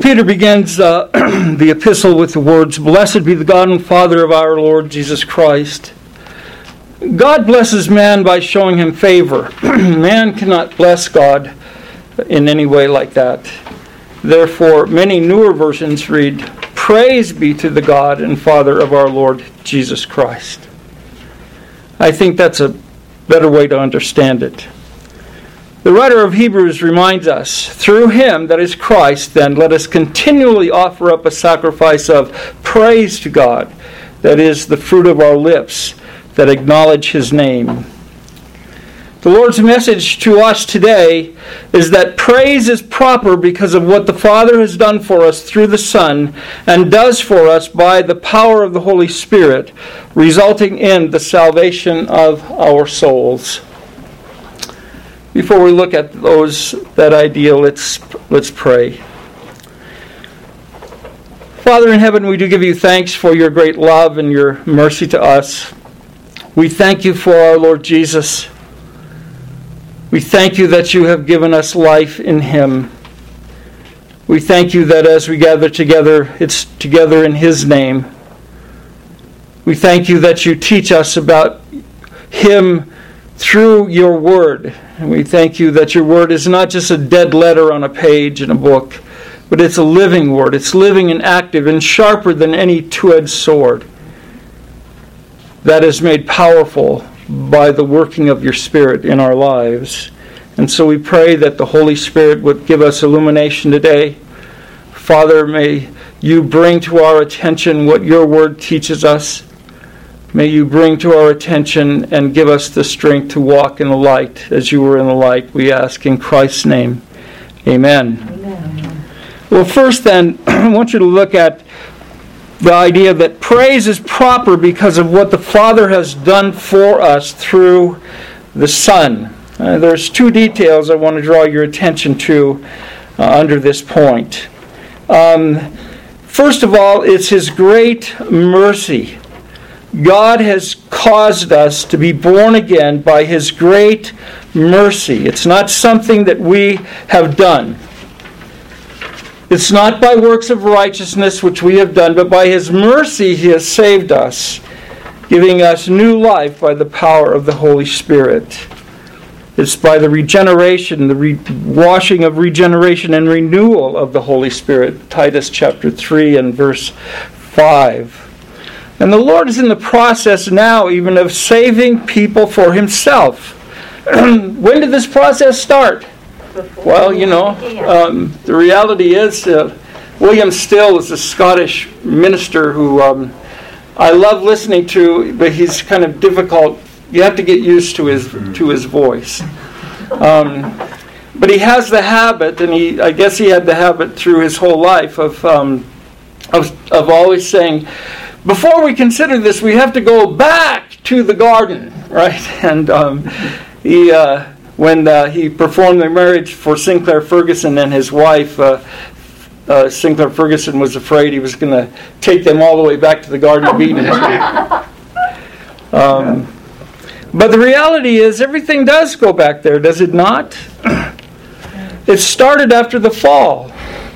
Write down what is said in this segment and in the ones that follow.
Peter begins uh, the epistle with the words Blessed be the God and Father of our Lord Jesus Christ. God blesses man by showing him favor. man cannot bless God in any way like that. Therefore, many newer versions read, Praise be to the God and Father of our Lord Jesus Christ. I think that's a better way to understand it. The writer of Hebrews reminds us, through him, that is Christ, then, let us continually offer up a sacrifice of praise to God, that is the fruit of our lips that acknowledge his name. The Lord's message to us today is that praise is proper because of what the Father has done for us through the Son and does for us by the power of the Holy Spirit, resulting in the salvation of our souls. Before we look at those that idea, let's let's pray. Father in heaven, we do give you thanks for your great love and your mercy to us. We thank you for our Lord Jesus. We thank you that you have given us life in him. We thank you that as we gather together, it's together in his name. We thank you that you teach us about him through your word and we thank you that your word is not just a dead letter on a page in a book, but it's a living word. It's living and active and sharper than any two edged sword that is made powerful by the working of your Spirit in our lives. And so we pray that the Holy Spirit would give us illumination today. Father, may you bring to our attention what your word teaches us. May you bring to our attention and give us the strength to walk in the light as you were in the light. We ask in Christ's name. Amen. Amen. Well, first, then, I want you to look at the idea that praise is proper because of what the Father has done for us through the Son. Uh, there's two details I want to draw your attention to uh, under this point. Um, first of all, it's His great mercy. God has caused us to be born again by His great mercy. It's not something that we have done. It's not by works of righteousness which we have done, but by His mercy He has saved us, giving us new life by the power of the Holy Spirit. It's by the regeneration, the re- washing of regeneration and renewal of the Holy Spirit. Titus chapter 3 and verse 5. And the Lord is in the process now, even of saving people for Himself. when did this process start? Well, you know, um, the reality is uh, William Still is a Scottish minister who um, I love listening to, but he's kind of difficult. You have to get used to his to his voice. Um, but he has the habit, and he I guess he had the habit through his whole life of um, of, of always saying before we consider this, we have to go back to the garden, right? And um, he, uh, when uh, he performed the marriage for Sinclair Ferguson and his wife, uh, uh Sinclair Ferguson was afraid he was going to take them all the way back to the Garden of Eden. um, but the reality is, everything does go back there, does it not? It started after the fall.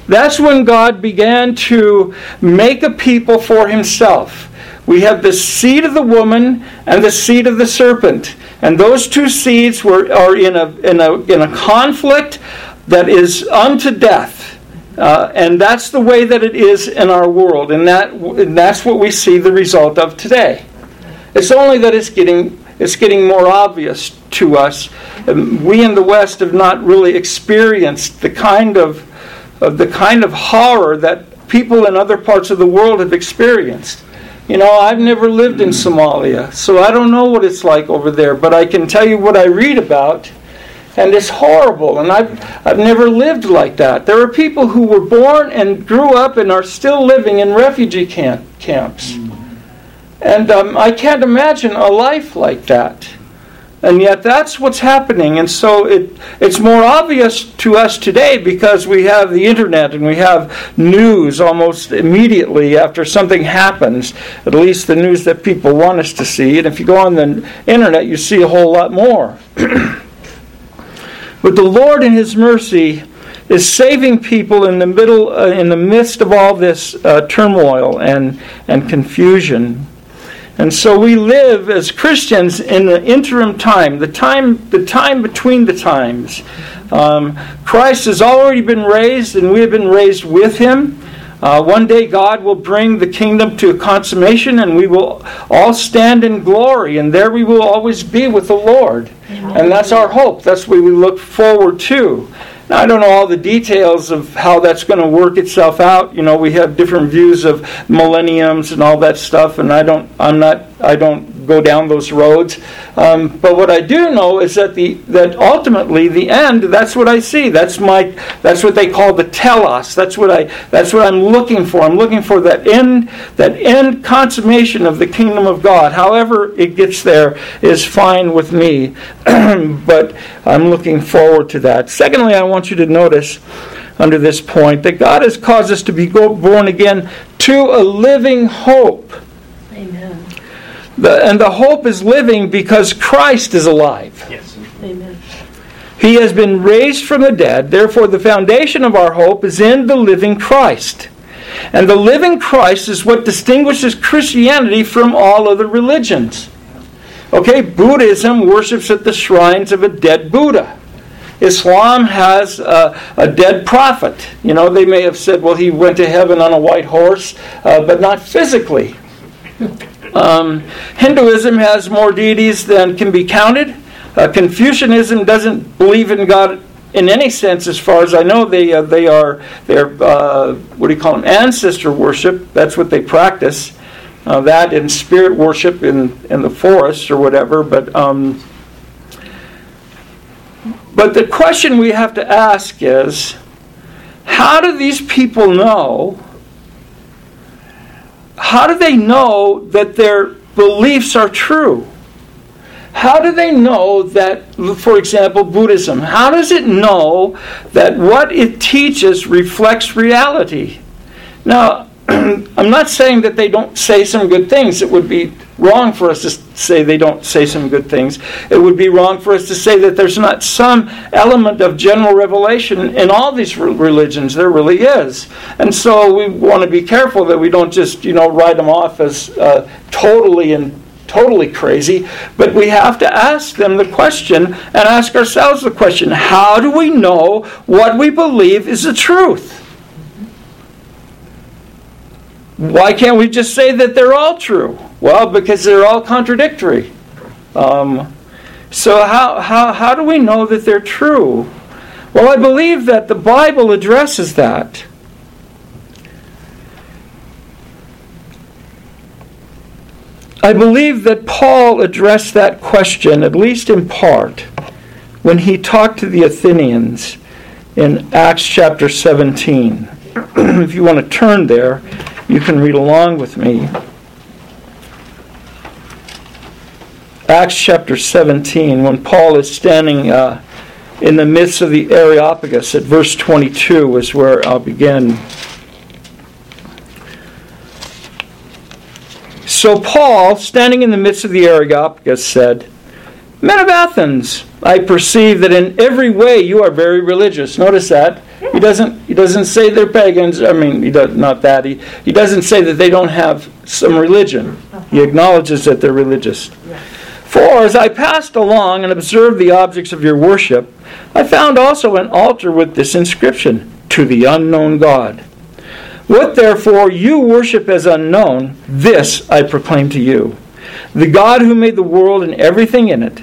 That's when God began to make a people for himself. We have the seed of the woman and the seed of the serpent. And those two seeds were, are in a, in, a, in a conflict that is unto death. Uh, and that's the way that it is in our world. And, that, and that's what we see the result of today. It's only that it's getting, it's getting more obvious to us. We in the West have not really experienced the kind of of the kind of horror that people in other parts of the world have experienced. You know, I've never lived in Somalia, so I don't know what it's like over there, but I can tell you what I read about, and it's horrible, and I've, I've never lived like that. There are people who were born and grew up and are still living in refugee camp, camps. And um, I can't imagine a life like that. And yet that's what's happening. And so it, it's more obvious to us today because we have the internet and we have news almost immediately after something happens, at least the news that people want us to see. And if you go on the internet, you see a whole lot more. but the Lord, in His mercy, is saving people in the middle, uh, in the midst of all this uh, turmoil and, and confusion. And so we live as Christians in the interim time, the time, the time between the times. Um, Christ has already been raised, and we have been raised with him. Uh, one day God will bring the kingdom to a consummation, and we will all stand in glory, and there we will always be with the Lord. Amen. And that's our hope. That's what we look forward to. Now, I don't know all the details of how that's going to work itself out. You know, we have different views of millenniums and all that stuff, and I don't, I'm not, I don't go down those roads. Um, but what I do know is that the that ultimately the end. That's what I see. That's my. That's what they call the telos. That's what I. That's what I'm looking for. I'm looking for that end. That end consummation of the kingdom of God. However it gets there is fine with me. but I'm looking forward to that. Secondly, I want you to notice under this point that God has caused us to be born again to a living hope. The, and the hope is living because Christ is alive. Yes. Amen. He has been raised from the dead. Therefore, the foundation of our hope is in the living Christ. And the living Christ is what distinguishes Christianity from all other religions. Okay, Buddhism worships at the shrines of a dead Buddha. Islam has a, a, dead prophet. You know, they may have said, well, he went to heaven on a white horse, uh, but not physically. Um, Hinduism has more deities than can be counted. Uh, Confucianism doesn't believe in God in any sense, as far as I know. They uh, they are they're uh, what do you call them? Ancestor worship. That's what they practice. Uh, that and spirit worship in in the forest or whatever. But um, but the question we have to ask is, how do these people know how do they know that their beliefs are true? How do they know that, for example, Buddhism, how does it know that what it teaches reflects reality? Now, I'm not saying that they don't say some good things. It would be wrong for us to say they don't say some good things. It would be wrong for us to say that there's not some element of general revelation in all these religions. There really is. And so we want to be careful that we don't just, you know, write them off as uh, totally and totally crazy, but we have to ask them the question and ask ourselves the question how do we know what we believe is the truth? Why can't we just say that they're all true? Well, because they're all contradictory. Um, so, how, how, how do we know that they're true? Well, I believe that the Bible addresses that. I believe that Paul addressed that question, at least in part, when he talked to the Athenians in Acts chapter 17. if you want to turn there, you can read along with me. Acts chapter 17, when Paul is standing uh, in the midst of the Areopagus, at verse 22 is where I'll begin. So Paul, standing in the midst of the Areopagus, said, Men of Athens, I perceive that in every way you are very religious. Notice that. He doesn't, he doesn't say they're pagans. I mean, he does, not that. He, he doesn't say that they don't have some religion. He acknowledges that they're religious. For as I passed along and observed the objects of your worship, I found also an altar with this inscription To the unknown God. What therefore you worship as unknown, this I proclaim to you. The God who made the world and everything in it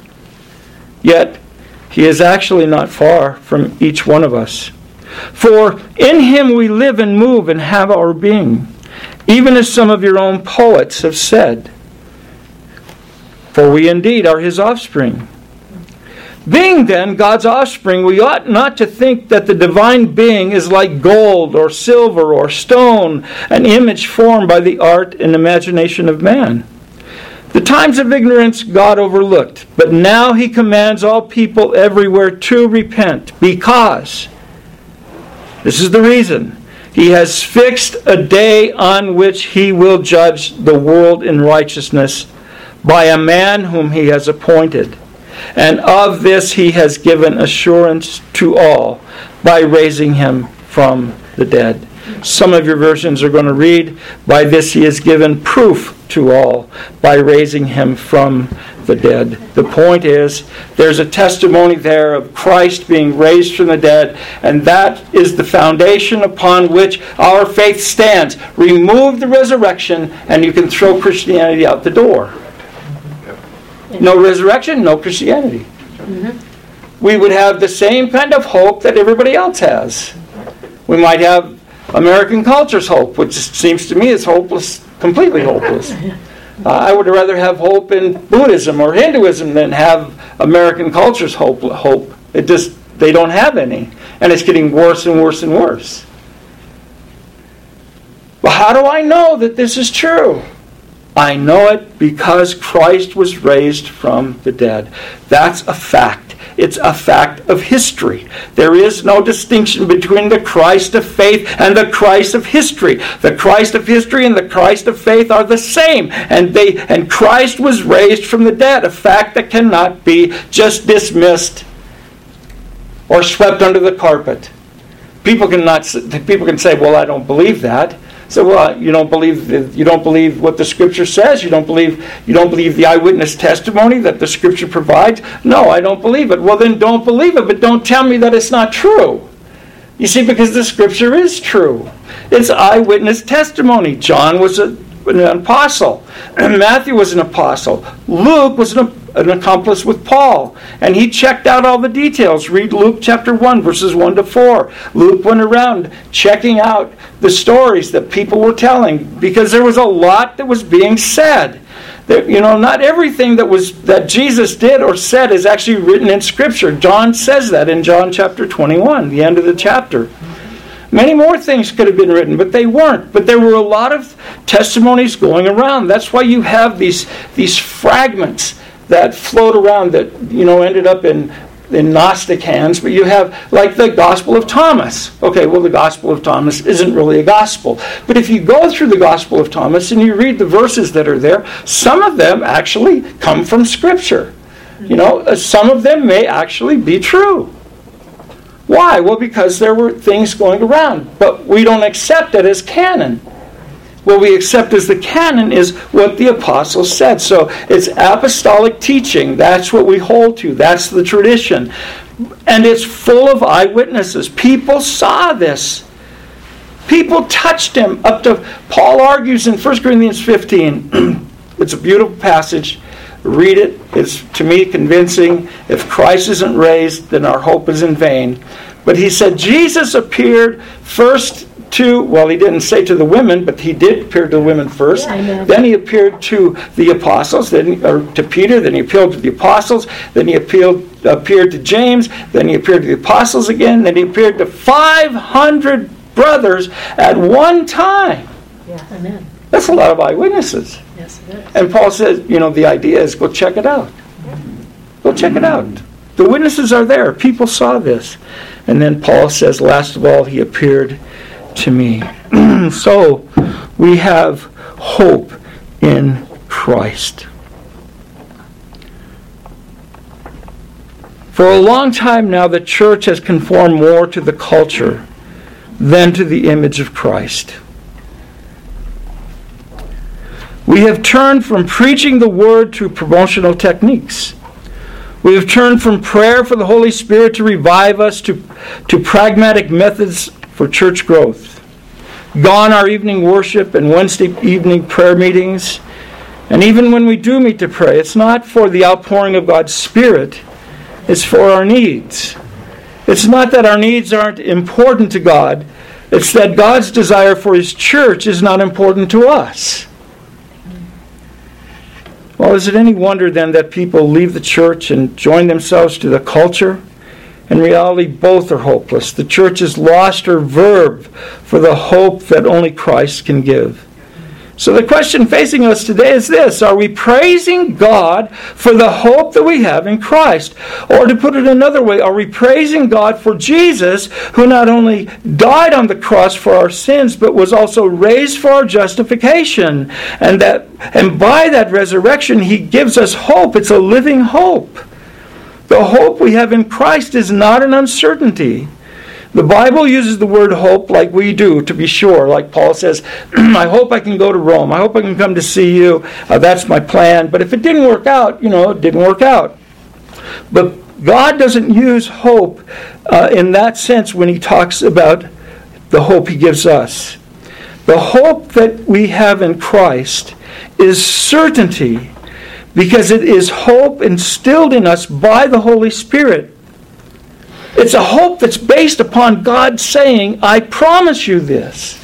Yet, he is actually not far from each one of us. For in him we live and move and have our being, even as some of your own poets have said. For we indeed are his offspring. Being then God's offspring, we ought not to think that the divine being is like gold or silver or stone, an image formed by the art and imagination of man. The times of ignorance God overlooked, but now he commands all people everywhere to repent because, this is the reason, he has fixed a day on which he will judge the world in righteousness by a man whom he has appointed. And of this he has given assurance to all by raising him from the dead. Some of your versions are going to read, By this he has given proof to all by raising him from the dead. The point is, there's a testimony there of Christ being raised from the dead, and that is the foundation upon which our faith stands. Remove the resurrection, and you can throw Christianity out the door. No resurrection, no Christianity. Mm-hmm. We would have the same kind of hope that everybody else has. We might have American culture's hope, which seems to me is hopeless, completely hopeless. Uh, I would rather have hope in Buddhism or Hinduism than have American culture's hope. Hope it just they don't have any, and it's getting worse and worse and worse. But how do I know that this is true? I know it because Christ was raised from the dead. That's a fact. It's a fact of history. There is no distinction between the Christ of faith and the Christ of history. The Christ of history and the Christ of faith are the same. And they and Christ was raised from the dead, a fact that cannot be just dismissed or swept under the carpet. People cannot people can say, "Well, I don't believe that." So well, you don't believe you don't believe what the scripture says. You don't believe you don't believe the eyewitness testimony that the scripture provides. No, I don't believe it. Well, then don't believe it, but don't tell me that it's not true. You see, because the scripture is true. It's eyewitness testimony. John was a, an apostle. Matthew was an apostle. Luke was an an accomplice with Paul. And he checked out all the details. Read Luke chapter 1, verses 1 to 4. Luke went around checking out the stories that people were telling because there was a lot that was being said. That, you know, not everything that was that Jesus did or said is actually written in Scripture. John says that in John chapter 21, the end of the chapter. Many more things could have been written, but they weren't. But there were a lot of testimonies going around. That's why you have these, these fragments that float around that you know ended up in in Gnostic hands, but you have like the Gospel of Thomas. Okay, well, the Gospel of Thomas isn't really a gospel. But if you go through the Gospel of Thomas and you read the verses that are there, some of them actually come from Scripture. You know, uh, some of them may actually be true. Why? Well, because there were things going around, but we don't accept it as canon what we accept as the canon is what the apostles said. So it's apostolic teaching. That's what we hold to. That's the tradition. And it's full of eyewitnesses. People saw this. People touched him up to Paul argues in 1 Corinthians 15. it's a beautiful passage. Read it. It's to me convincing. If Christ isn't raised, then our hope is in vain. But he said Jesus appeared first to, well, he didn't say to the women, but he did appear to the women first. Yeah, then he appeared to the apostles, then or to Peter, then he appealed to the apostles, then he appealed, appeared to James, then he appeared to the apostles again, then he appeared to 500 brothers at one time. Yeah. Amen. That's a lot of eyewitnesses. Yes, it is. And Paul says, you know, the idea is go check it out. Go check it out. The witnesses are there. People saw this. And then Paul says, last of all, he appeared to me. so we have hope in Christ. For a long time now, the church has conformed more to the culture than to the image of Christ. We have turned from preaching the word to promotional techniques. We have turned from prayer for the Holy Spirit to revive us to, to pragmatic methods for church growth. Gone our evening worship and Wednesday evening prayer meetings. And even when we do meet to pray, it's not for the outpouring of God's Spirit, it's for our needs. It's not that our needs aren't important to God, it's that God's desire for His church is not important to us. Well, is it any wonder then that people leave the church and join themselves to the culture? In reality, both are hopeless. The church has lost her verb for the hope that only Christ can give. So the question facing us today is this Are we praising God for the hope that we have in Christ? Or to put it another way, are we praising God for Jesus, who not only died on the cross for our sins, but was also raised for our justification? And, that, and by that resurrection, he gives us hope. It's a living hope. The hope we have in Christ is not an uncertainty. The Bible uses the word hope like we do, to be sure. Like Paul says, I hope I can go to Rome. I hope I can come to see you. Uh, that's my plan. But if it didn't work out, you know, it didn't work out. But God doesn't use hope uh, in that sense when He talks about the hope He gives us. The hope that we have in Christ is certainty because it is hope instilled in us by the Holy Spirit. It's a hope that's based upon God saying, I promise you this.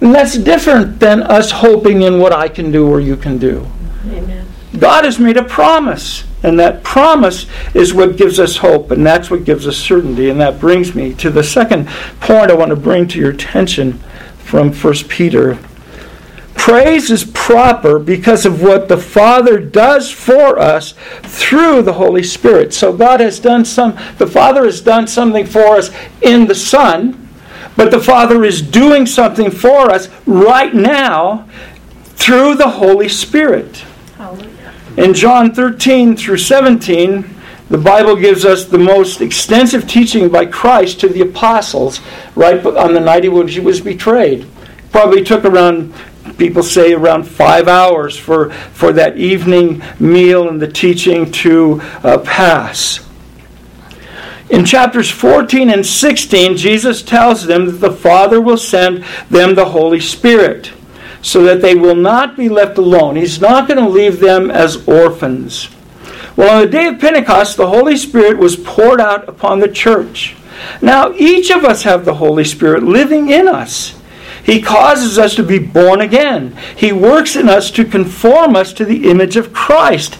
And that's different than us hoping in what I can do or you can do. Amen. God has made a promise, and that promise is what gives us hope, and that's what gives us certainty. And that brings me to the second point I want to bring to your attention from 1 Peter Praise is proper because of what the Father does for us through the Holy Spirit. So God has done some, the Father has done something for us in the Son, but the Father is doing something for us right now through the Holy Spirit. Hallelujah. In John 13 through 17, the Bible gives us the most extensive teaching by Christ to the apostles right on the night he was betrayed. Probably took around people say around five hours for, for that evening meal and the teaching to uh, pass. In chapters 14 and 16, Jesus tells them that the Father will send them the Holy Spirit so that they will not be left alone. He's not going to leave them as orphans. Well, on the day of Pentecost, the Holy Spirit was poured out upon the church. Now, each of us have the Holy Spirit living in us. He causes us to be born again. He works in us to conform us to the image of Christ.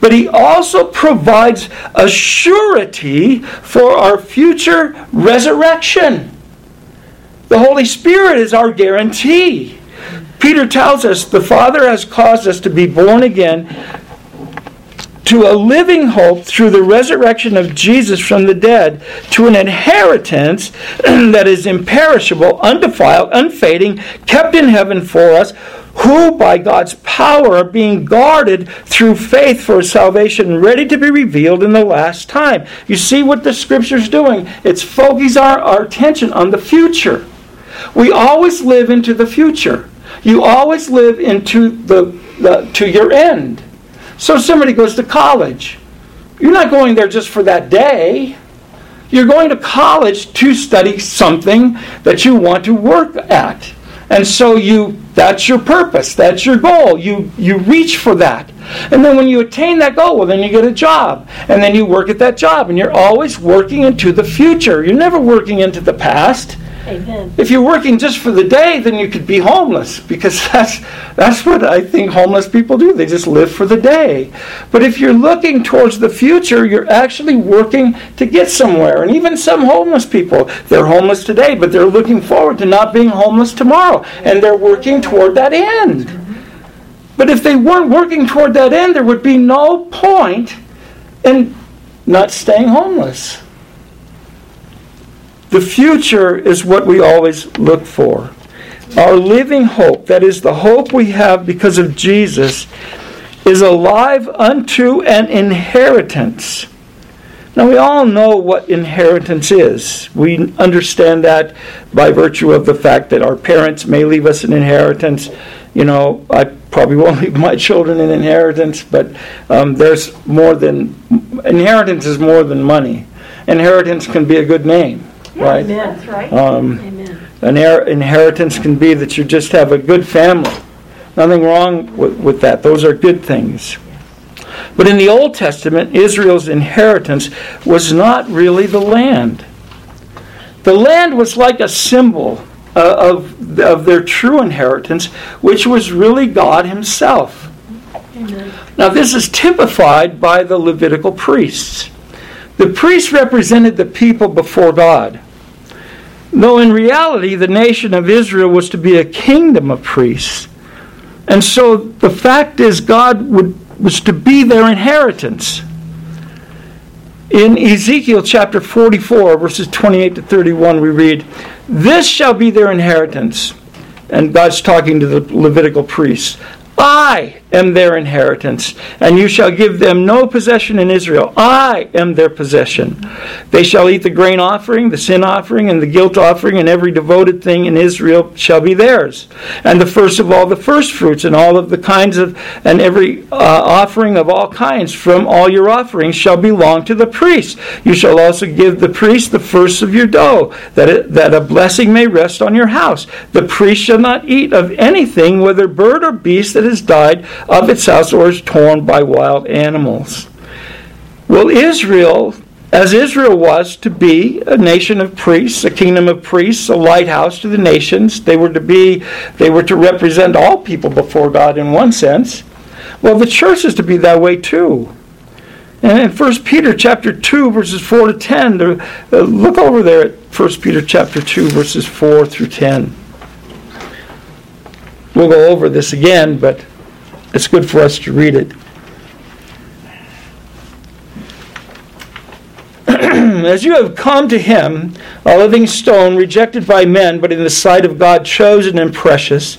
But He also provides a surety for our future resurrection. The Holy Spirit is our guarantee. Peter tells us the Father has caused us to be born again to a living hope through the resurrection of Jesus from the dead, to an inheritance that is imperishable, undefiled, unfading, kept in heaven for us, who by God's power are being guarded through faith for salvation, ready to be revealed in the last time. You see what the scripture's doing? It's focusing our, our attention on the future. We always live into the future. You always live into the, the to your end. So somebody goes to college. You're not going there just for that day. You're going to college to study something that you want to work at. And so you that's your purpose, that's your goal. You you reach for that. And then when you attain that goal, well then you get a job. And then you work at that job and you're always working into the future. You're never working into the past. Amen. If you're working just for the day, then you could be homeless because that's that's what I think homeless people do. They just live for the day. But if you're looking towards the future, you're actually working to get somewhere. And even some homeless people, they're homeless today, but they're looking forward to not being homeless tomorrow, and they're working toward that end. But if they weren't working toward that end, there would be no point in not staying homeless. The future is what we always look for. Our living hope, that is the hope we have because of Jesus, is alive unto an inheritance. Now, we all know what inheritance is. We understand that by virtue of the fact that our parents may leave us an inheritance. You know, I probably won't leave my children an inheritance, but um, there's more than inheritance is more than money. Inheritance can be a good name right? Amen. That's right. Um, Amen. An inheritance can be that you just have a good family. Nothing wrong with, with that. Those are good things. But in the Old Testament, Israel's inheritance was not really the land. The land was like a symbol uh, of, of their true inheritance, which was really God Himself. Amen. Now, this is typified by the Levitical priests. The priests represented the people before God. Though in reality, the nation of Israel was to be a kingdom of priests. And so the fact is, God would, was to be their inheritance. In Ezekiel chapter 44, verses 28 to 31, we read, This shall be their inheritance. And God's talking to the Levitical priests. I am their inheritance, and you shall give them no possession in Israel. I am their possession. They shall eat the grain offering, the sin offering, and the guilt offering, and every devoted thing in Israel shall be theirs. And the first of all the first fruits, and all of the kinds of, and every uh, offering of all kinds from all your offerings shall belong to the priest. You shall also give the priest the first of your dough, that, it, that a blessing may rest on your house. The priest shall not eat of anything, whether bird or beast that has died of its house or is torn by wild animals. Well, Israel, as Israel was to be a nation of priests, a kingdom of priests, a lighthouse to the nations, they were to be, they were to represent all people before God in one sense. Well, the church is to be that way too. And in 1 Peter chapter 2, verses 4 to 10, uh, look over there at 1 Peter chapter 2, verses 4 through 10. We'll go over this again, but it's good for us to read it. As you have come to him, a living stone rejected by men, but in the sight of God chosen and precious,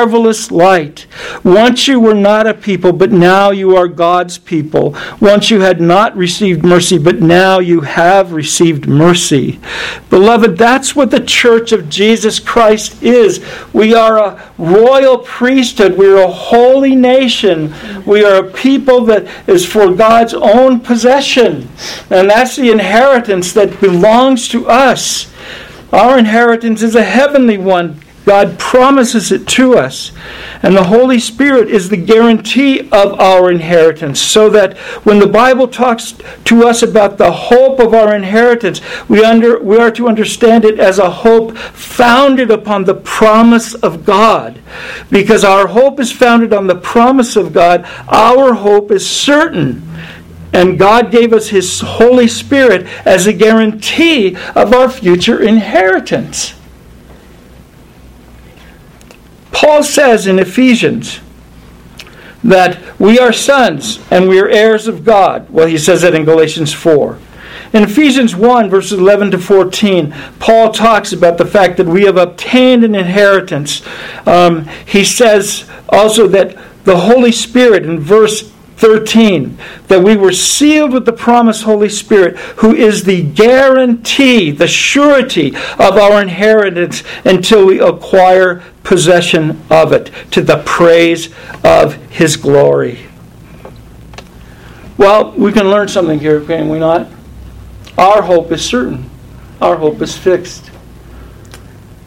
marvelous light. Once you were not a people, but now you are God's people. Once you had not received mercy, but now you have received mercy. Beloved, that's what the church of Jesus Christ is. We are a royal priesthood, we are a holy nation, we are a people that is for God's own possession. And that's the inheritance that belongs to us. Our inheritance is a heavenly one. God promises it to us. And the Holy Spirit is the guarantee of our inheritance. So that when the Bible talks to us about the hope of our inheritance, we, under, we are to understand it as a hope founded upon the promise of God. Because our hope is founded on the promise of God, our hope is certain. And God gave us His Holy Spirit as a guarantee of our future inheritance. Paul says in Ephesians that we are sons and we are heirs of God. Well, he says that in Galatians 4. In Ephesians 1, verses 11 to 14, Paul talks about the fact that we have obtained an inheritance. Um, he says also that the Holy Spirit, in verse 13 that we were sealed with the promised Holy Spirit, who is the guarantee, the surety of our inheritance until we acquire possession of it to the praise of His glory. Well, we can learn something here, can we not? Our hope is certain, our hope is fixed.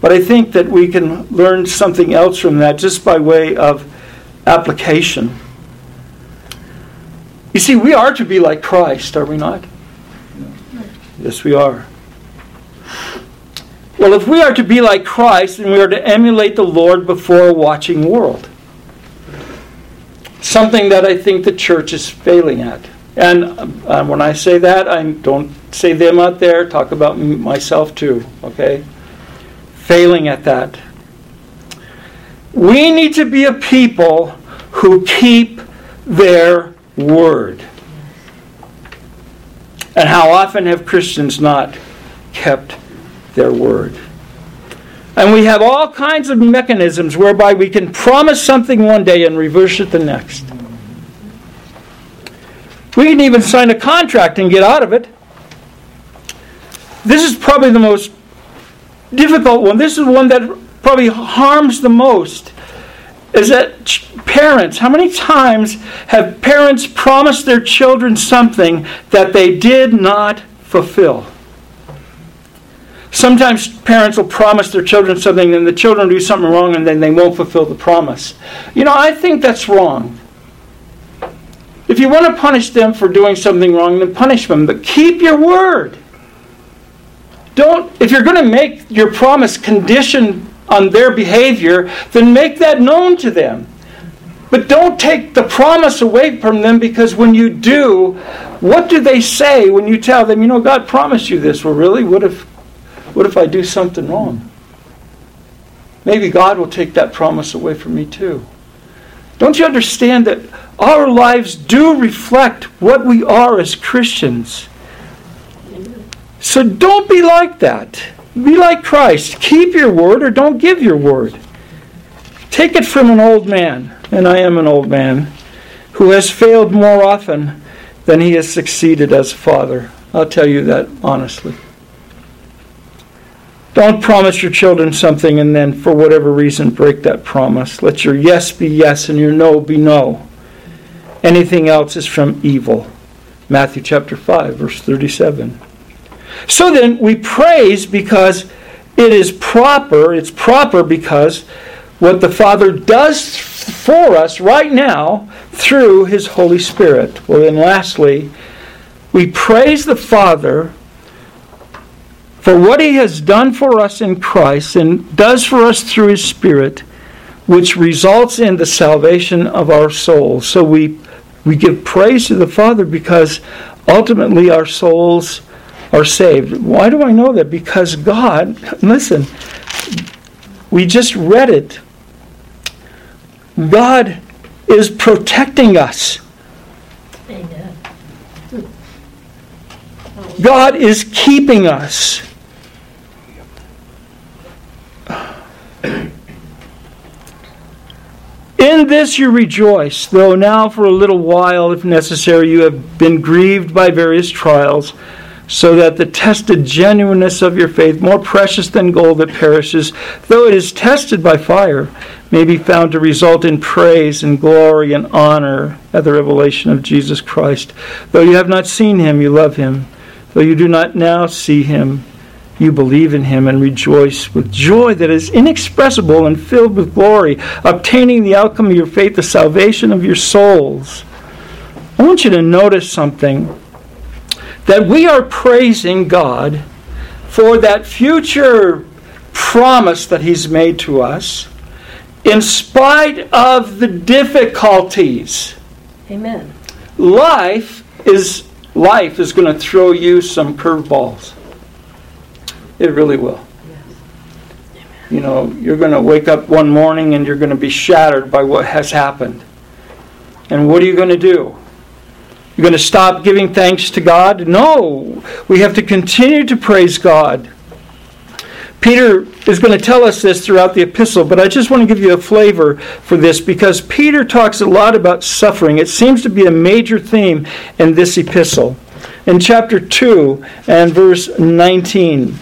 But I think that we can learn something else from that just by way of application. You see, we are to be like Christ, are we not? Yes, we are. Well, if we are to be like Christ, then we are to emulate the Lord before a watching world. Something that I think the church is failing at. And uh, when I say that, I don't say them out there, talk about myself too, okay? Failing at that. We need to be a people who keep their word. And how often have Christians not kept their word? And we have all kinds of mechanisms whereby we can promise something one day and reverse it the next. We can even sign a contract and get out of it. This is probably the most difficult one. This is one that probably harms the most. Is that parents, how many times have parents promised their children something that they did not fulfill? Sometimes parents will promise their children something and the children do something wrong and then they won't fulfill the promise. You know, I think that's wrong. If you want to punish them for doing something wrong, then punish them, but keep your word. Don't if you're going to make your promise condition on their behavior, then make that known to them. But don't take the promise away from them because when you do, what do they say when you tell them, you know, God promised you this? Well, really? What if what if I do something wrong? Maybe God will take that promise away from me too. Don't you understand that our lives do reflect what we are as Christians? So don't be like that. Be like Christ. Keep your word or don't give your word. Take it from an old man, and I am an old man, who has failed more often than he has succeeded as a father. I'll tell you that honestly. Don't promise your children something and then, for whatever reason, break that promise. Let your yes be yes and your no be no. Anything else is from evil. Matthew chapter 5, verse 37. So then, we praise because it is proper. It's proper because what the Father does for us right now through His Holy Spirit. Well, then, lastly, we praise the Father for what he has done for us in Christ and does for us through his Spirit, which results in the salvation of our souls. So we, we give praise to the Father because ultimately our souls are saved. Why do I know that? Because God, listen, we just read it. God is protecting us. God is keeping us. In this you rejoice, though now for a little while, if necessary, you have been grieved by various trials, so that the tested genuineness of your faith, more precious than gold that perishes, though it is tested by fire, may be found to result in praise and glory and honor at the revelation of Jesus Christ. Though you have not seen him, you love him. Though you do not now see him, you believe in him and rejoice with joy that is inexpressible and filled with glory, obtaining the outcome of your faith, the salvation of your souls. I want you to notice something that we are praising God for that future promise that he's made to us in spite of the difficulties. Amen. Life is life is going to throw you some curveballs. It really will. You know, you're going to wake up one morning and you're going to be shattered by what has happened. And what are you going to do? You're going to stop giving thanks to God? No. We have to continue to praise God. Peter is going to tell us this throughout the epistle, but I just want to give you a flavor for this because Peter talks a lot about suffering. It seems to be a major theme in this epistle. In chapter 2 and verse 19,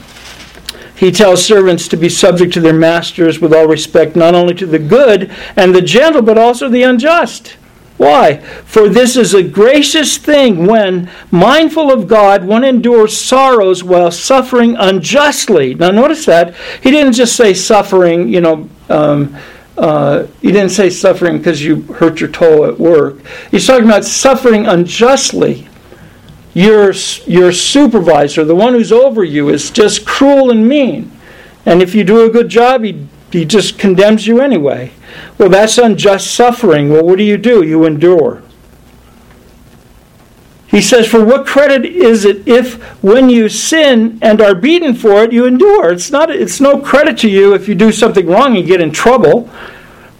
he tells servants to be subject to their masters with all respect, not only to the good and the gentle, but also the unjust. Why? For this is a gracious thing when, mindful of God, one endures sorrows while suffering unjustly. Now, notice that. He didn't just say suffering, you know. Um, uh, he didn't say suffering because you hurt your toe at work. He's talking about suffering unjustly your, your supervisor, the one who's over you, is just cruel and mean. And if you do a good job, he, he just condemns you anyway. Well, that's unjust suffering. Well, what do you do? You endure. He says, For what credit is it if when you sin and are beaten for it, you endure? It's, not, it's no credit to you if you do something wrong and get in trouble.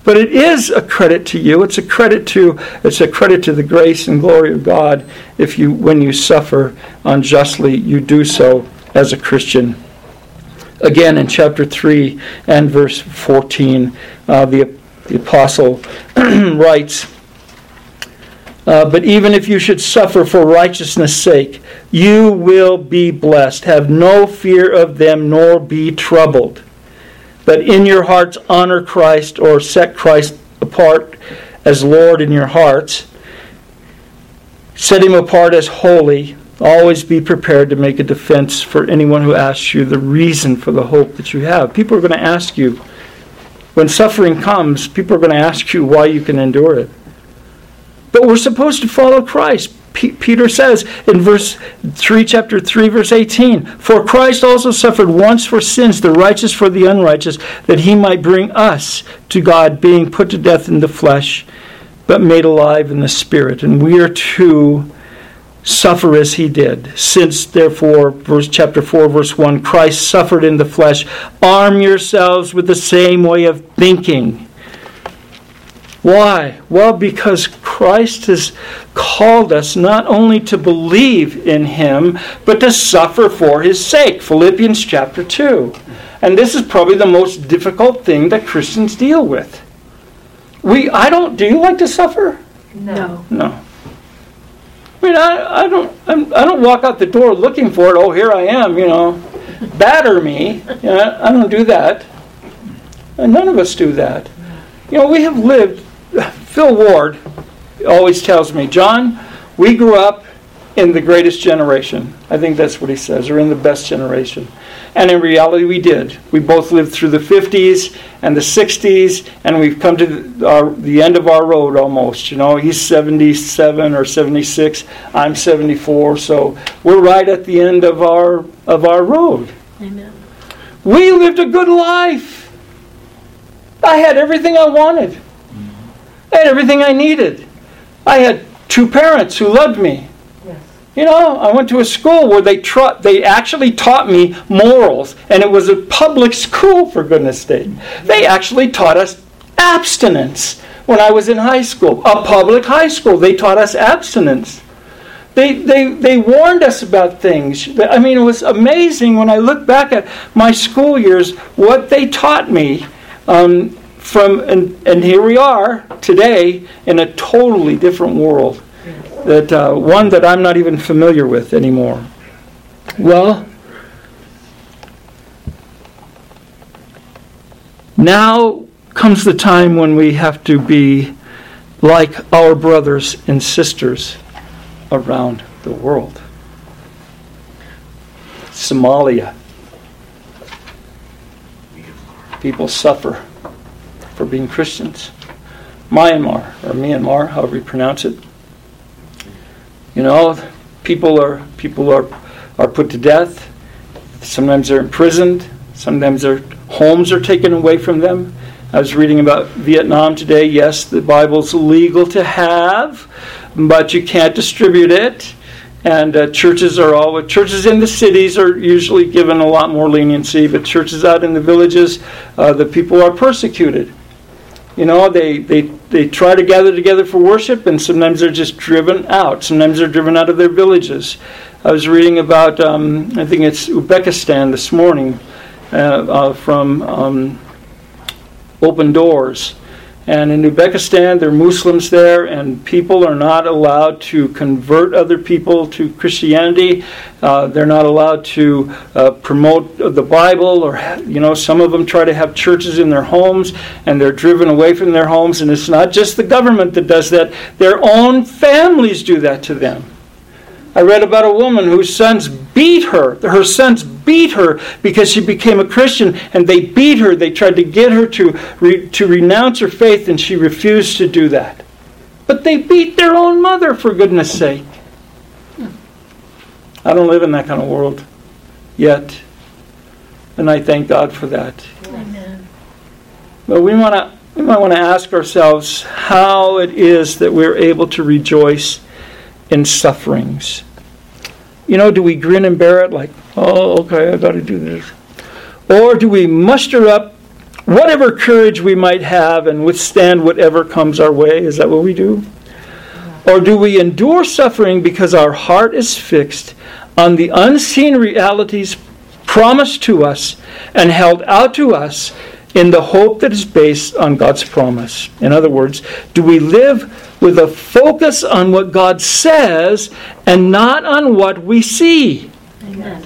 But it is a credit to you. It's a credit to it's a credit to the grace and glory of God if you when you suffer unjustly, you do so as a Christian. Again in chapter 3 and verse 14, uh, the, the apostle writes, uh, but even if you should suffer for righteousness' sake, you will be blessed. Have no fear of them, nor be troubled. But in your hearts honor Christ or set Christ apart as Lord in your hearts. Set him apart as holy. Always be prepared to make a defense for anyone who asks you the reason for the hope that you have. People are going to ask you, when suffering comes, people are going to ask you why you can endure it. But we're supposed to follow Christ. P- Peter says in verse 3, chapter 3, verse 18 For Christ also suffered once for sins, the righteous for the unrighteous, that he might bring us to God, being put to death in the flesh, but made alive in the spirit. And we are to suffer as he did. Since, therefore, verse chapter 4, verse 1, Christ suffered in the flesh, arm yourselves with the same way of thinking. Why? Well, because Christ has called us not only to believe in him, but to suffer for his sake. Philippians chapter 2. And this is probably the most difficult thing that Christians deal with. We I don't do you like to suffer? No. No. I mean, I, I don't I'm, I do not walk out the door looking for it. Oh, here I am, you know, batter me. You know, I don't do that. And none of us do that. You know, we have lived Phil Ward always tells me, John, we grew up in the greatest generation. I think that's what he says, or in the best generation. And in reality, we did. We both lived through the 50s and the 60s, and we've come to the, our, the end of our road almost. You know, he's 77 or 76, I'm 74, so we're right at the end of our, of our road. Amen. We lived a good life. I had everything I wanted. Mm-hmm. I had everything I needed. I had two parents who loved me. You know, I went to a school where they tra- they actually taught me morals, and it was a public school for goodness sake. They actually taught us abstinence when I was in high school. A public high school, they taught us abstinence. They, they, they warned us about things. I mean, it was amazing when I look back at my school years, what they taught me. Um, from and, and here we are today in a totally different world that uh, one that i'm not even familiar with anymore well now comes the time when we have to be like our brothers and sisters around the world somalia people suffer for being Christians. Myanmar, or Myanmar, however you pronounce it. You know, people are people are are put to death. Sometimes they're imprisoned. Sometimes their homes are taken away from them. I was reading about Vietnam today. Yes, the Bible's legal to have, but you can't distribute it. And uh, churches are all churches in the cities are usually given a lot more leniency, but churches out in the villages, uh, the people are persecuted. You know, they, they, they try to gather together for worship, and sometimes they're just driven out. Sometimes they're driven out of their villages. I was reading about, um, I think it's Uzbekistan this morning, uh, uh, from um, Open Doors. And in Uzbekistan, there are Muslims there, and people are not allowed to convert other people to Christianity. Uh, they're not allowed to uh, promote the Bible, or, you know, some of them try to have churches in their homes, and they're driven away from their homes. And it's not just the government that does that, their own families do that to them. I read about a woman whose sons beat her. Her sons beat her because she became a Christian, and they beat her. They tried to get her to, re, to renounce her faith, and she refused to do that. But they beat their own mother, for goodness sake. I don't live in that kind of world yet. And I thank God for that. Amen. But we want to we might want to ask ourselves how it is that we're able to rejoice in sufferings. You know, do we grin and bear it like, oh, okay, I got to do this? Or do we muster up whatever courage we might have and withstand whatever comes our way? Is that what we do? Or do we endure suffering because our heart is fixed on the unseen realities promised to us and held out to us in the hope that is based on God's promise? In other words, do we live with a focus on what God says and not on what we see? Amen.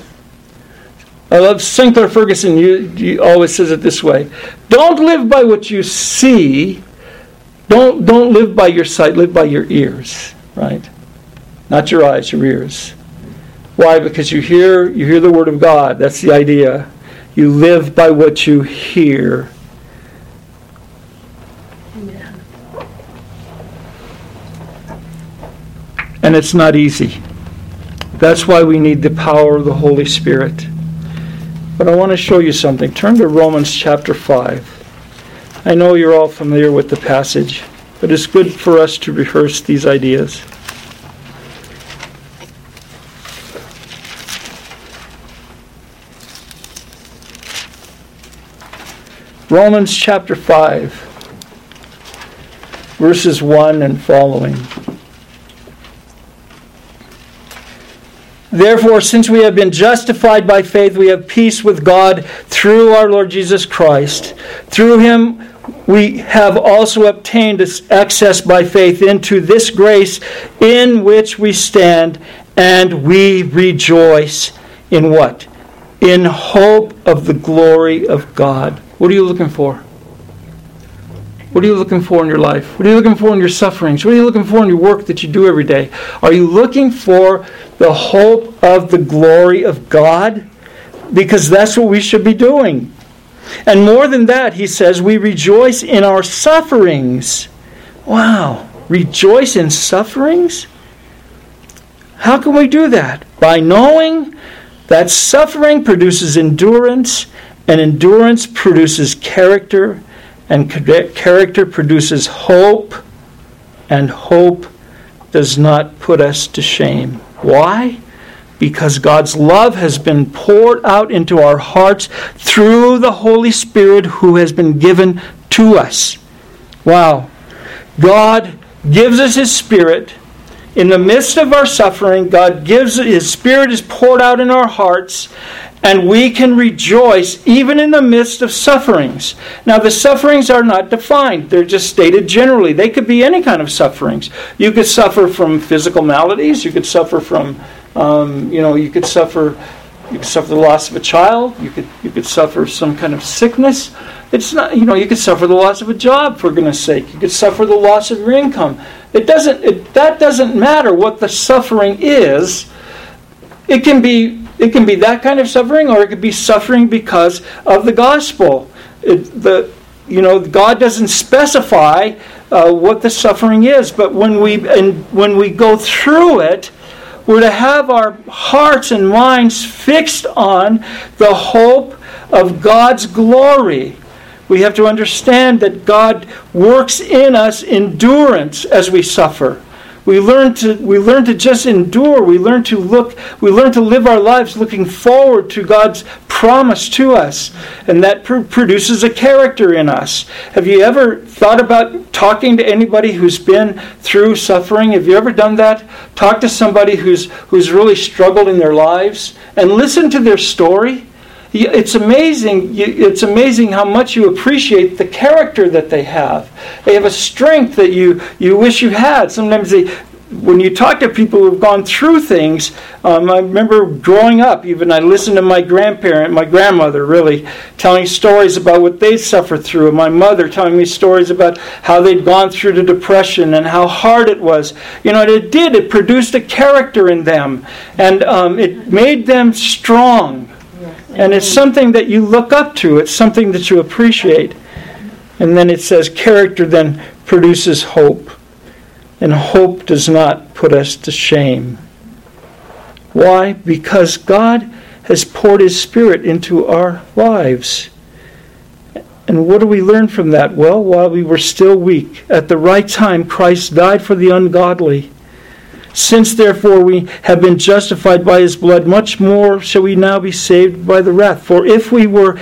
I love Sinclair Ferguson. You, you always says it this way: Don't live by what you see. Don't don't live by your sight. Live by your ears. Right? Not your eyes, your ears. Why? Because you hear you hear the word of God. That's the idea. You live by what you hear. Amen. And it's not easy. That's why we need the power of the Holy Spirit. But I want to show you something. Turn to Romans chapter 5. I know you're all familiar with the passage, but it's good for us to rehearse these ideas. Romans chapter 5, verses 1 and following. Therefore, since we have been justified by faith, we have peace with God through our Lord Jesus Christ. Through him, we have also obtained access by faith into this grace in which we stand, and we rejoice in what? In hope of the glory of God. What are you looking for? What are you looking for in your life? What are you looking for in your sufferings? What are you looking for in your work that you do every day? Are you looking for the hope of the glory of God? Because that's what we should be doing. And more than that, he says, we rejoice in our sufferings. Wow, rejoice in sufferings? How can we do that? By knowing that suffering produces endurance, and endurance produces character, and character produces hope, and hope does not put us to shame. Why? Because God's love has been poured out into our hearts through the Holy Spirit who has been given to us. Wow. God gives us His Spirit. In the midst of our suffering, God gives His Spirit is poured out in our hearts, and we can rejoice even in the midst of sufferings. Now, the sufferings are not defined, they're just stated generally. They could be any kind of sufferings. You could suffer from physical maladies, you could suffer from, um, you know, you could suffer. You could suffer the loss of a child. You could you could suffer some kind of sickness. It's not you know you could suffer the loss of a job for goodness sake. You could suffer the loss of your income. It doesn't it, that doesn't matter what the suffering is. It can be it can be that kind of suffering, or it could be suffering because of the gospel. It, the, you know, God doesn't specify uh, what the suffering is, but when we and when we go through it, we're to have our hearts and minds fixed on the hope of God's glory. We have to understand that God works in us endurance as we suffer. We learn to we learn to just endure. We learn to look we learn to live our lives looking forward to God's promise to us. And that pr- produces a character in us. Have you ever thought about talking to anybody who's been through suffering? Have you ever done that? Talk to somebody who's who's really struggled in their lives and listen to their story it's amazing it's amazing how much you appreciate the character that they have. They have a strength that you you wish you had. Sometimes they when you talk to people who've gone through things um, i remember growing up even i listened to my grandparent my grandmother really telling stories about what they suffered through and my mother telling me stories about how they'd gone through the depression and how hard it was. You know it did it produced a character in them and um, it made them strong and it's something that you look up to, it's something that you appreciate. And then it says, character then produces hope. And hope does not put us to shame. Why? Because God has poured His Spirit into our lives. And what do we learn from that? Well, while we were still weak, at the right time, Christ died for the ungodly. Since therefore we have been justified by his blood, much more shall we now be saved by the wrath. For if we were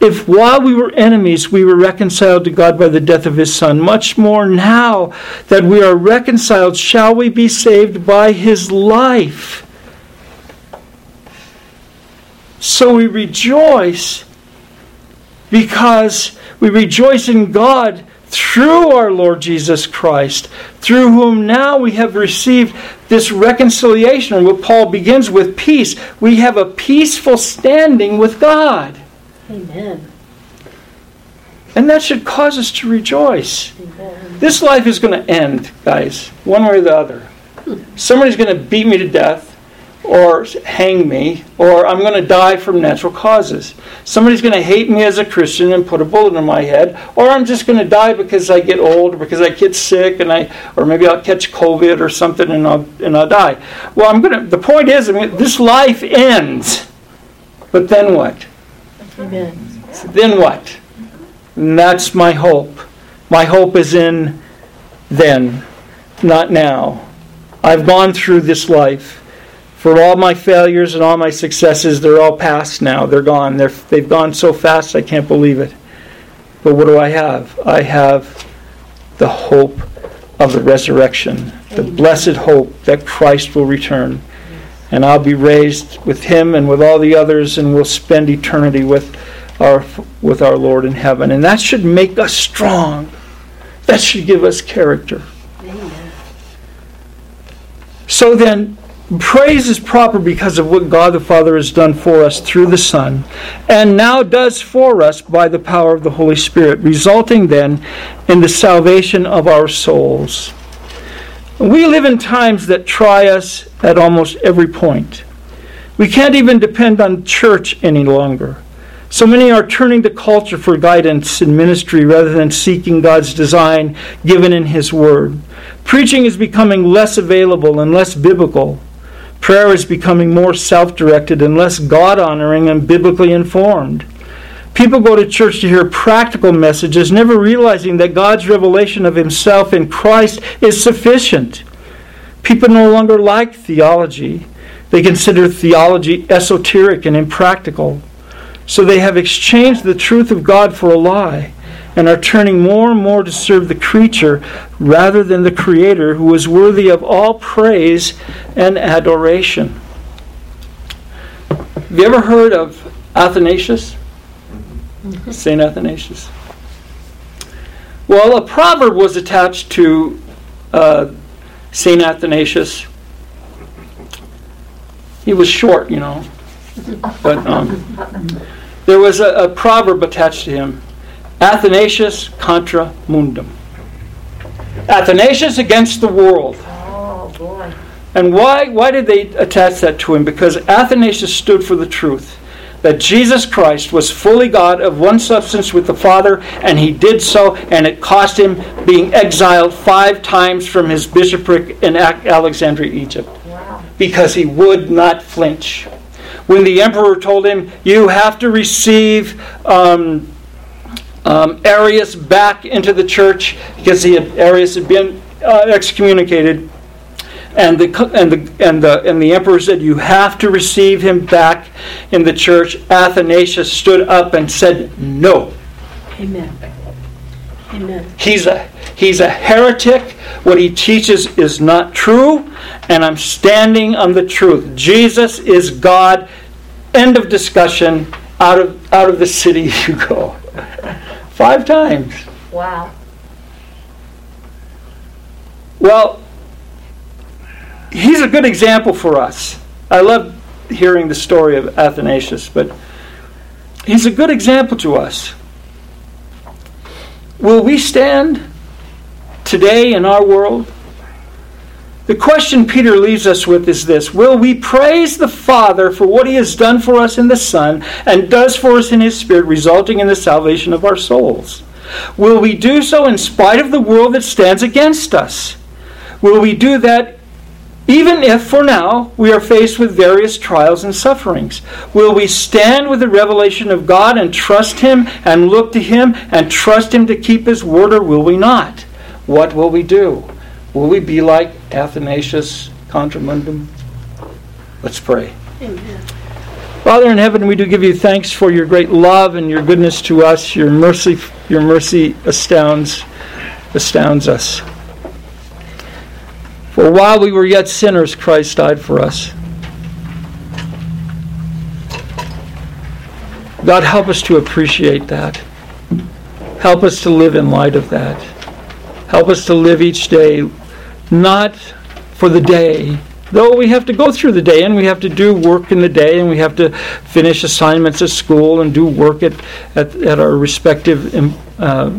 if while we were enemies we were reconciled to God by the death of his Son, much more now that we are reconciled, shall we be saved by his life. So we rejoice because we rejoice in God through our Lord Jesus Christ, through whom now we have received this reconciliation. And what Paul begins with peace. We have a peaceful standing with God. Amen. And that should cause us to rejoice. Amen. This life is going to end, guys, one way or the other. Hmm. Somebody's going to beat me to death or hang me, or I'm going to die from natural causes. Somebody's going to hate me as a Christian and put a bullet in my head, or I'm just going to die because I get old, or because I get sick, and I, or maybe I'll catch COVID or something, and I'll and I'll die. Well, I'm going to. The point is, I mean, this life ends, but then what? Amen. Then what? And that's my hope. My hope is in then, not now. I've gone through this life. For all my failures and all my successes, they're all past now. They're gone. They're, they've gone so fast, I can't believe it. But what do I have? I have the hope of the resurrection, the blessed hope that Christ will return. And I'll be raised with him and with all the others, and we'll spend eternity with our, with our Lord in heaven. And that should make us strong. That should give us character. So then, Praise is proper because of what God the Father has done for us through the Son, and now does for us by the power of the Holy Spirit, resulting then in the salvation of our souls. We live in times that try us at almost every point. We can't even depend on church any longer. So many are turning to culture for guidance in ministry rather than seeking God's design given in His Word. Preaching is becoming less available and less biblical. Prayer is becoming more self directed and less God honoring and biblically informed. People go to church to hear practical messages, never realizing that God's revelation of Himself in Christ is sufficient. People no longer like theology. They consider theology esoteric and impractical. So they have exchanged the truth of God for a lie and are turning more and more to serve the creature rather than the Creator who is worthy of all praise and adoration. Have you ever heard of Athanasius? St. Athanasius. Well, a proverb was attached to uh, St. Athanasius. He was short, you know, but um, there was a, a proverb attached to him Athanasius contra mundum. Athanasius against the world. Oh, boy. And why, why did they attach that to him? Because Athanasius stood for the truth that Jesus Christ was fully God of one substance with the Father, and he did so, and it cost him being exiled five times from his bishopric in Alexandria, Egypt. Because he would not flinch. When the emperor told him, You have to receive um, um, Arius back into the church because he had, Arius had been uh, excommunicated. And the, and, the, and, the, and the emperor said, You have to receive him back in the church. Athanasius stood up and said, No. Amen. Amen. He's a, he's a heretic. What he teaches is not true, and I'm standing on the truth. Jesus is God. End of discussion. Out of, out of the city you go. Five times. Wow. Well, he's a good example for us. I love hearing the story of Athanasius, but he's a good example to us. Will we stand today in our world the question Peter leaves us with is this Will we praise the Father for what he has done for us in the Son and does for us in his Spirit, resulting in the salvation of our souls? Will we do so in spite of the world that stands against us? Will we do that even if, for now, we are faced with various trials and sufferings? Will we stand with the revelation of God and trust Him and look to Him and trust Him to keep His word, or will we not? What will we do? Will we be like Athanasius contra mundum? Let's pray. Amen. Father in heaven, we do give you thanks for your great love and your goodness to us. Your mercy, your mercy astounds, astounds us. For while we were yet sinners, Christ died for us. God, help us to appreciate that. Help us to live in light of that. Help us to live each day not for the day, though we have to go through the day and we have to do work in the day and we have to finish assignments at school and do work at, at, at our respective uh,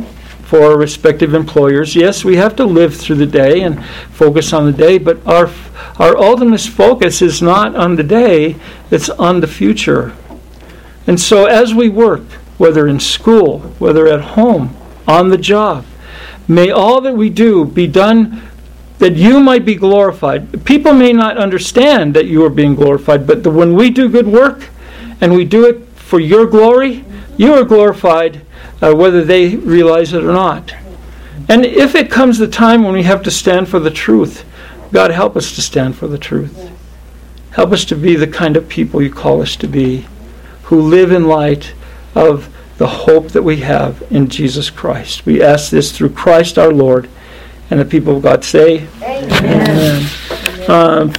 for our respective employers. Yes, we have to live through the day and focus on the day, but our our ultimate focus is not on the day, it's on the future. And so as we work, whether in school, whether at home, on the job, may all that we do be done that you might be glorified. People may not understand that you are being glorified, but the, when we do good work and we do it for your glory, you are glorified uh, whether they realize it or not. And if it comes the time when we have to stand for the truth, God help us to stand for the truth. Help us to be the kind of people you call us to be, who live in light of the hope that we have in Jesus Christ. We ask this through Christ our Lord. And the people of God say, Amen. Amen. Um,